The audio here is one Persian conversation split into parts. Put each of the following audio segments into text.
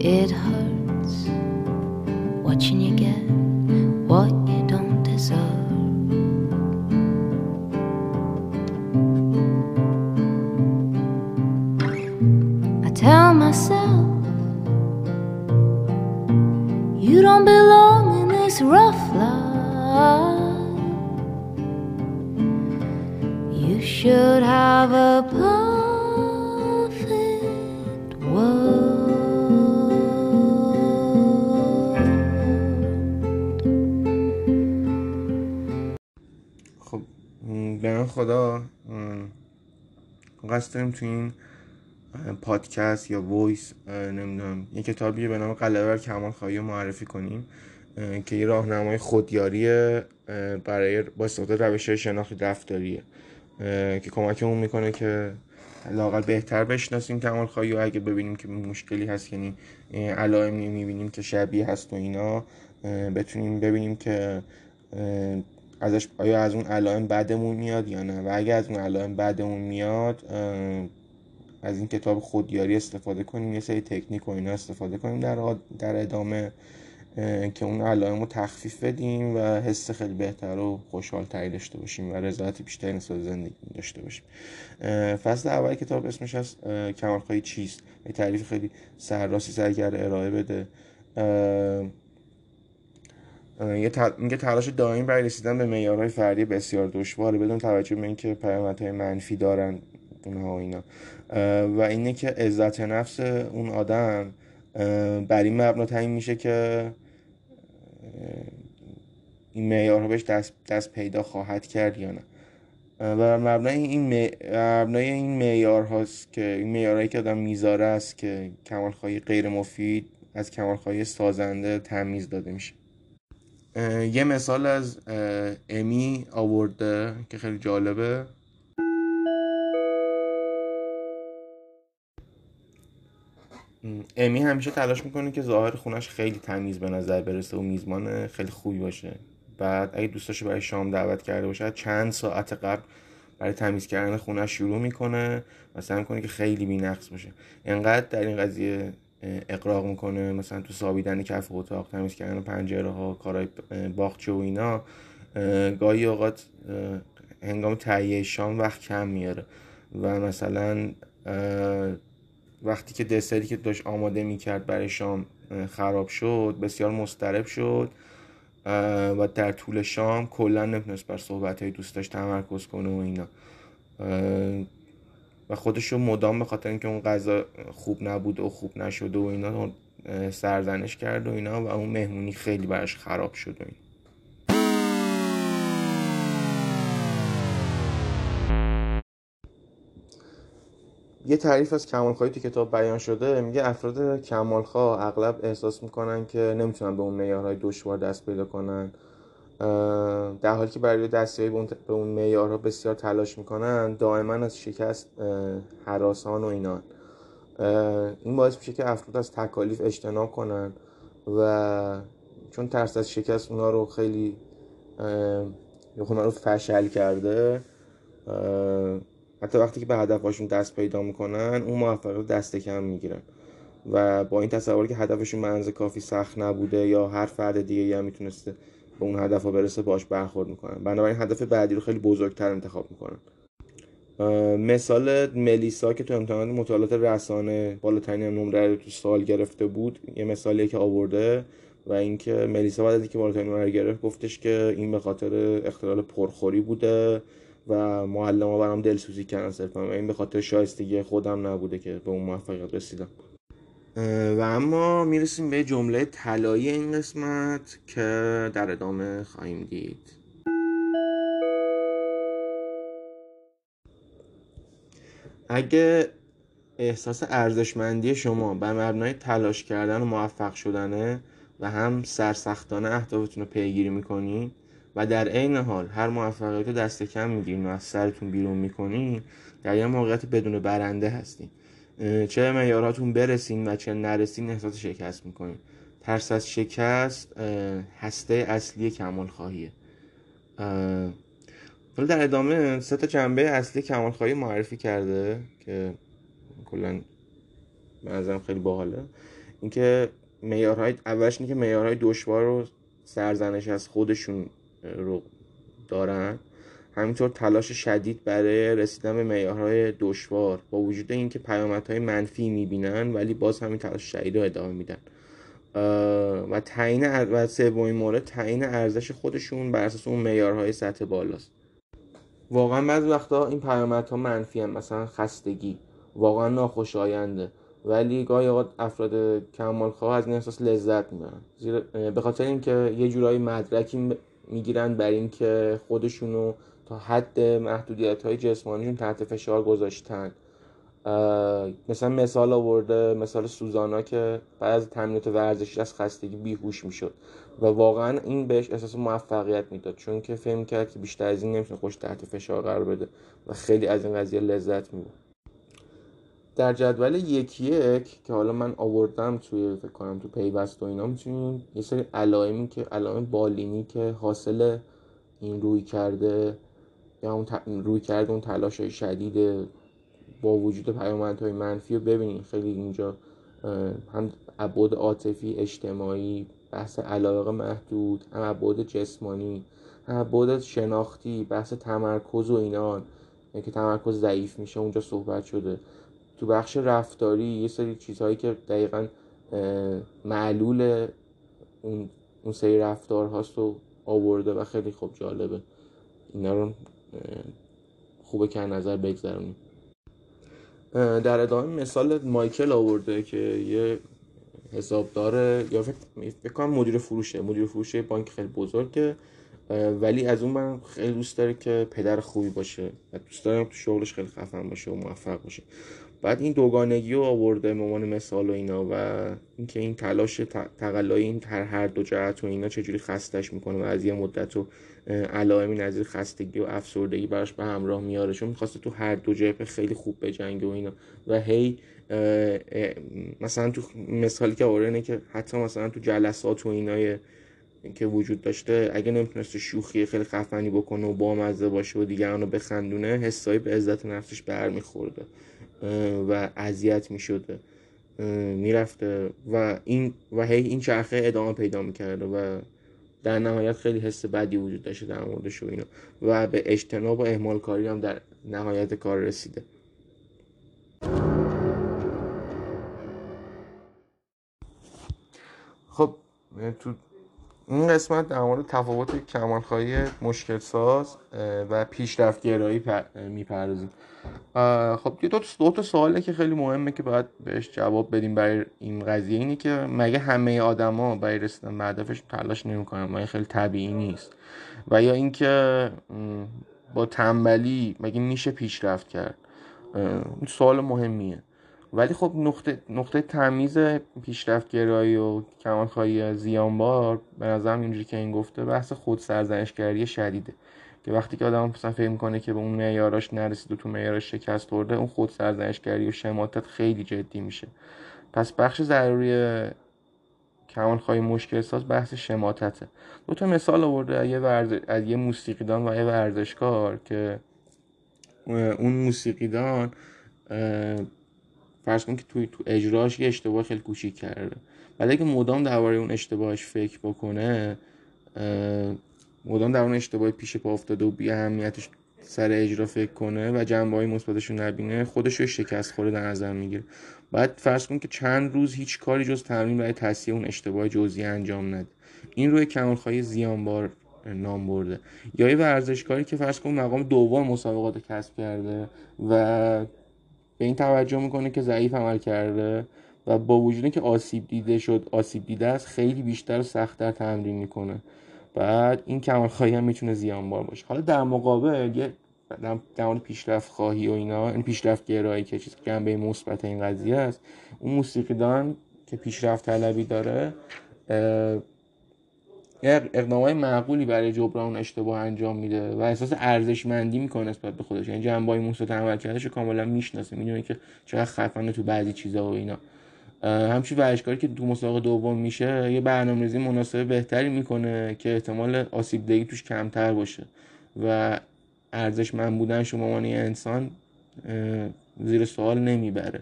It hurts watching you get what you don't deserve. I tell myself you don't belong in this rough life. You should have a perfect خدا قصد داریم تو این پادکست یا وایس نمی‌دونم یه کتابی به نام قلعه بر کمال خواهی معرفی کنیم که یه راهنمای خودیاری برای با استفاده روش شناخت رفتاریه که کمکمون می‌کنه که لاقل بهتر بشناسیم کمال خواهی و اگه ببینیم که مشکلی هست یعنی علائمی می‌بینیم که شبیه هست و اینا بتونیم ببینیم که ازش آیا از اون علائم بدمون میاد یا نه؟ و اگه از اون علائم بدمون میاد از این کتاب خودیاری استفاده کنیم یه سری تکنیک و اینا استفاده کنیم در, در ادامه که اون علائم رو تخفیف بدیم و حس خیلی بهتر و خوشحالتری داشته باشیم و رضایت بیشتری نسبت زندگی داشته باشیم. فصل اول کتاب اسمش اه، کمالخواهی چیست؟ یه تعریف خیلی سرراستی سعی کرده ارائه بده. یه تلاش دائم برای رسیدن به معیارهای فردی بسیار دشواره بدون توجه به اینکه پیامدهای منفی دارن اونها و اینا. و اینه که عزت نفس اون آدم بر این مبنا تعیین میشه که این معیارها بهش دست, دست پیدا خواهد کرد یا نه. و مبنای این مبنای این معیار هاست که این معیارهایی که آدم می‌ذاره است که کمالخواهی غیر مفید از کمالخواهی سازنده تمیز داده میشه. یه مثال از امی آورده که خیلی جالبه. امی همیشه تلاش می‌کنه که ظاهر خونش خیلی تمیز به نظر برسه و میزبان خیلی خوبی باشه. بعد اگه دوستاشو برای شام دعوت کرده باشه چند ساعت قبل برای تمیز کردن خونش شروع می‌کنه و سعی می‌کنه که خیلی بینقص باشه. انقدر در این قضیه اقراق می‌کنه مثلا تو سابیدن کف اتاق تمیز کردن پنجره ها کارهای باغچه و اینا اه، گاهی اوقات هنگام تهیه شام وقت کم میاره. و مثلا وقتی که دسری که داشت آماده می‌کرد برای شام خراب شد بسیار مضطرب شد و در طول شام کلا نمی‌تونست بر صحبت های دوستاش تمرکز کنه و اینا. و خودش رو مدام به خاطر اینکه اون غذا خوب نبود و خوب نشده و اینا سرزنش کرد و اینا و اون مهمونی خیلی براش خراب شد و اینا. یه تعریف از کمالخواهی تو کتاب بیان شده میگه افراد کمالخواه اغلب احساس می‌کنن که نمی‌تونن به اون معیارهای دشوار دست پیدا کنن. در حالی که برای دستیابی به اون معیارها بسیار تلاش می‌کنن دائما از شکست اه، هراسان و اینا اه، این باعث میشه که افراد از تکالیف اجتناب کنن و چون ترس از شکست اونا رو خیلی اونا رو فشل کرده حتی وقتی که به هدفشون دست پیدا می‌کنن اون موفقیت دست کم می‌گیرن. و با این تصور که هدفشون منز کافی سخت نبوده یا هر فرد دیگه یا می‌تونسته به اون هدف رو برسه باش برخورد می‌کنن بنابراین هدف بعدی رو خیلی بزرگتر انتخاب می‌کنن مثال ملیسا که تو امتحانات مطالعات رسانه بالاترین نمره رو تو سال گرفته بود یه مثالیه که آورده و اینکه ملیسا بعد از اینکه بالاترین نمره گرفت گفتش که این به خاطر اختلال پرخوری بوده و معلم برام دلسوزی کردن صرفا و این به خاطر شایستگی خودم نبوده که به اون موفقیت رسیدم. و اما می‌رسیم به جمله طلایی این قسمت که در ادامه خواهیم دید. اگه احساس ارزشمندی شما بر مبنای تلاش کردن و موفق شدنه و هم سرسختانه اهدافتون رو پیگیری می‌کنین و در عین حال هر موفقیت رو دست کم می‌گیرین و از سرتون بیرون می‌کنین در یه موقعیت بدون برنده هستین چه معیاراتون برسین و چه نرسین احساس شکست می‌کنین. ترس از شکست هسته اصلی کمال خواهیه حالا در ادامه سه تا جنبه اصلی کمال خواهی معرفی کرده که کلا به خیلی باحاله. اینکه معیارهای اولش اینه که معیارهای دشوار رو سرزنش از خودشون رو دارن. همینطور تلاش شدید برای رسیدن به معیارهای دشوار با وجود اینکه پیامدهای منفی می‌بینن ولی باز همین تلاش شدید رو ادامه میدن. و تعیین و سومین مورد تعیین ارزش خودشون بر اساس اون معیارهای سطح بالاست. واقعا بعضی وقتا این پیامدها منفی هم مثلا خستگی. واقعا ناخوشاینده ولی گاهی اوقات افراد کمال خواه از این احساس لذت می‌برن. زیرا به خاطر اینکه یه جورایی مدرکی می‌گیرن بر اینکه خودشونو تا حد محدودیت های جسمانیشون تحت فشار گذاشتن. مثلا مثال آورده مثال سوزانا که بعد از تمرینات ورزشی از خستگی بیهوش می‌شد و واقعا این بهش احساس موفقیت می‌داد چون که فهم کرد که بیشتر از این نمی‌تونه خوش تحت فشار قرار بده و خیلی از این قضیه لذت می‌برد. در جدول یکی یک که حالا من آوردم توی فکر کنم تو پیوست و اینا می‌تونیم یه سری علائمی که علائم بالینی که حاصل این روی کرده یا اون روی کرده اون تلاش های شدید با وجود پیامدهای منفی رو ببینید خیلی اینجا هم عبود عاطفی اجتماعی بحث علاقه محدود هم عبود جسمانی هم عبود شناختی بحث تمرکز و اینان یعنی که تمرکز ضعیف میشه اونجا صحبت شده. تو بخش رفتاری یه سری چیزهایی که دقیقا معلول اون, اون سری رفتار هاست و آورده و خیلی خوب جالبه. اینا رو خوبه که نظر بگذرونیم. در ادامه مثال مایکل آورده که یه حسابدار یا فکر کنم مدیر فروشه. مدیر فروشه بانک خیلی بزرگه. ولی از اون من خیلی دوست داره که پدر خوبی باشه. و دوست دارم تو شغلش خیلی خفن باشه و موفق باشه. بعد این دوگانگی رو آورده عنوان مثال و اینا و اینکه این تلاش تقلای این هر هر دو جهت و اینا چجوری خستش می‌کنه و از یه مدت و علائمی نظیر خستگی و افسردگی براش به همراه میاره. چون می‌خواسته تو هر دو جبهه خیلی خوب بجنگه و اینا و هی مثلا تو مثالی که آورده که حتی مثلا تو جلسات و اینای که وجود داشته اگه نمی‌تونسته شوخی خیلی خفنی بکنه و بامزه باشه و دیگران رو بخندونه حسایی به عزت نفسش برمیخورده. و اذیت می‌شده می‌رفته و این و هی این چرخه ادامه پیدا می‌کرده و در نهایت خیلی حس بدی وجود داشته در موردش و اینا. و به اجتناب و اهمال کاری هم در نهایت کار رسیده. خب تو این قسمت در مورد تفاوت کمالخواهی مشکل ساز و پیشرفت گرایی می‌پردازیم. خب یه دو, تا سواله که خیلی مهمه که باید بهش جواب بدیم برای این قضیه اینی که مگه همه آدما برای رسیدن به هدفش تلاش نمی‌کنن مگه خیلی طبیعی نیست؟ و یا اینکه با تنبلی مگه میشه پیشرفت کرد؟ سوال مهمیه. ولی خب نقطه, نقطه تمیز پیشرفت گرایی و کمالخواهی زیانبار به نظرم اینجوری که این گفته بحث خود سرزنشگری شدیده. که وقتی که آدم مثلا فکر می‌کنه که به اون معیاراش نرسید و تو معیاراش شکست خورده اون خود سرزنشگری و شماتت خیلی جدی میشه. پس بخش ضروری کمالخواهی مشکل ساز بحث شماتته. دو تا مثال آورده از یه, ورز... از یه موسیقیدان و یه ورزشکار که اون موسیقیدان فرض کن که توی تو اجراش یه اشتباه خیلی کوچیک کرده. بعد اگه مدام درباره اون اشتباهش فکر بکنه مدام در اون اشتباه پیش پا افتاده و بی اهمیتش سر اجرا فکر کنه و جنبه های مثبتش نبینه خودش رو شکست خورده در نظر می‌گیره. بعد فرض کن که چند روز هیچ کاری جز تمرین برای تصحیح اون اشتباه جزئی انجام نده. این روی کمالخواهی زیانبار نام برده. یا یه ورزشکاری که فرض کن مقام دوم مسابقات کسب کرده و به این توجه می‌کنه که ضعیف عمل کرده و با وجود که آسیب دیده شد آسیب دیده است خیلی بیشتر و سختتر تمرین می‌کنه. بعد این کمال خواهی هم می‌تونه زیانبار باشه. حالا در مقابل یه در مورد پیشرفت خواهی و اینا این پیشرفت گرایی که چیز جنبه مثبت این قضیه است اون موسیقیدان که پیشرفت طلبی داره اقدام های معقولی برای جبران اشتباه انجام میده و احساس ارزشمندی می‌کنه نسبت به خودش. یعنی جنبه های مثبت عمل کردش کاملا می‌شناسه می‌دونه که چقدر خفنه تو بعضی چیزا و اینا. همچین ورزشکاری که تو مسابقه دوم میشه یه برنامه‌ریزی مناسب بهتری می‌کنه که احتمال آسیب دهی توش کمتر باشه. و ارزش من بودن شما یه انسان زیر سوال نمی‌بره.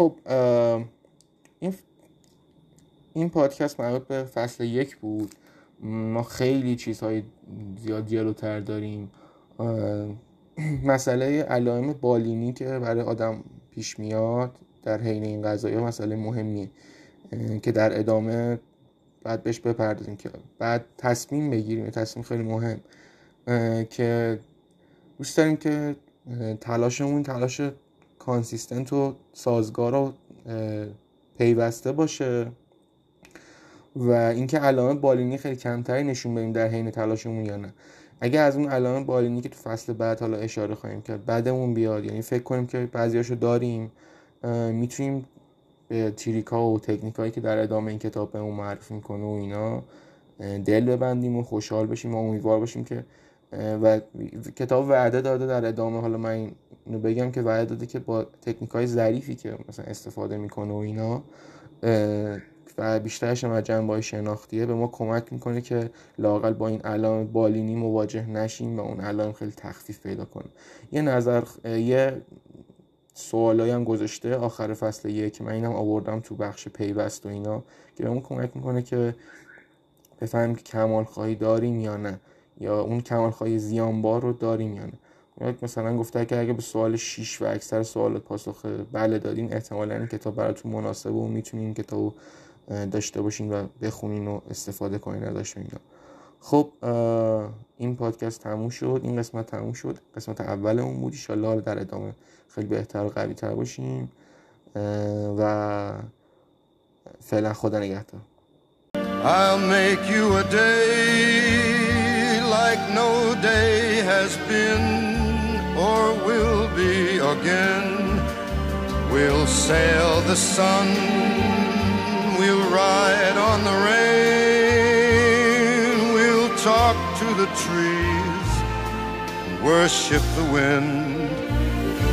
خب این این پادکست مربوط به فصل یک بود. ما خیلی چیزهای زیاد جلوتر داریم. مسئله علائم بالینی که برای آدم پیش میاد در حین این قضایی مسئله مهمیه که در ادامه بعد بهش بپردازیم که بعد تصمیم بگیریم تصمیم خیلی مهم که دوست داریم که تلاشمون تلاش کانسیستنت و سازگار و پیوسته باشه. و اینکه علائم بالینی خیلی کمتری نشون بدیم در حین تلاشمون یا نه. اگه از اون علائم بالینی که تو فصل بعد حالا اشاره خواهیم کرد بعدمون بیاد یعنی فکر کنیم که بعضیاشو داریم می‌تونیم به تریکا و تکنیک هایی که در ادامه این کتاب بهمون معرفی می‌کنه و اینا دل ببندیم و خوشحال بشیم و امیدوار باشیم که و کتاب وعده داده در ادامه. حالا من اینو بگم که وعده داده که با تکنیک های ظریفی که مثلا استفاده می‌کنه و اینا و بیشترش هم از جنبه شناختیه به ما کمک می‌کنه که لاقل با این علائم بالینی مواجه نشیم و اون علائم خیلی تخفیف پیدا کنه یه نظر یه سوالایی هم گذاشته آخر فصل یک. من اینم آوردم تو بخش پیوست و اینا که بهمون کمک می‌کنه که بفهمیم که کمال خواهی داریم یا نه. یا اون کمال خواهی زیانبار رو داریم یا نه. مثلا گفته که اگه به سوال 6 و اکثر سوالات پاسخ بله دادین احتمالا این کتاب براتون مناسبه و می‌تونین کتاب داشته باشین و بخونین و استفاده کنین ازش اینا. خب این پادکست تموم شد. این قسمت تموم شد. قسمت اول اون بود. ایشالله در ادامه خیلی بهتر و قوی تر باشیم و فعلا خدا نگهدار. Like no day has been or will be again. We'll sail the sun, we'll ride on the rain, we'll talk to the trees, worship the wind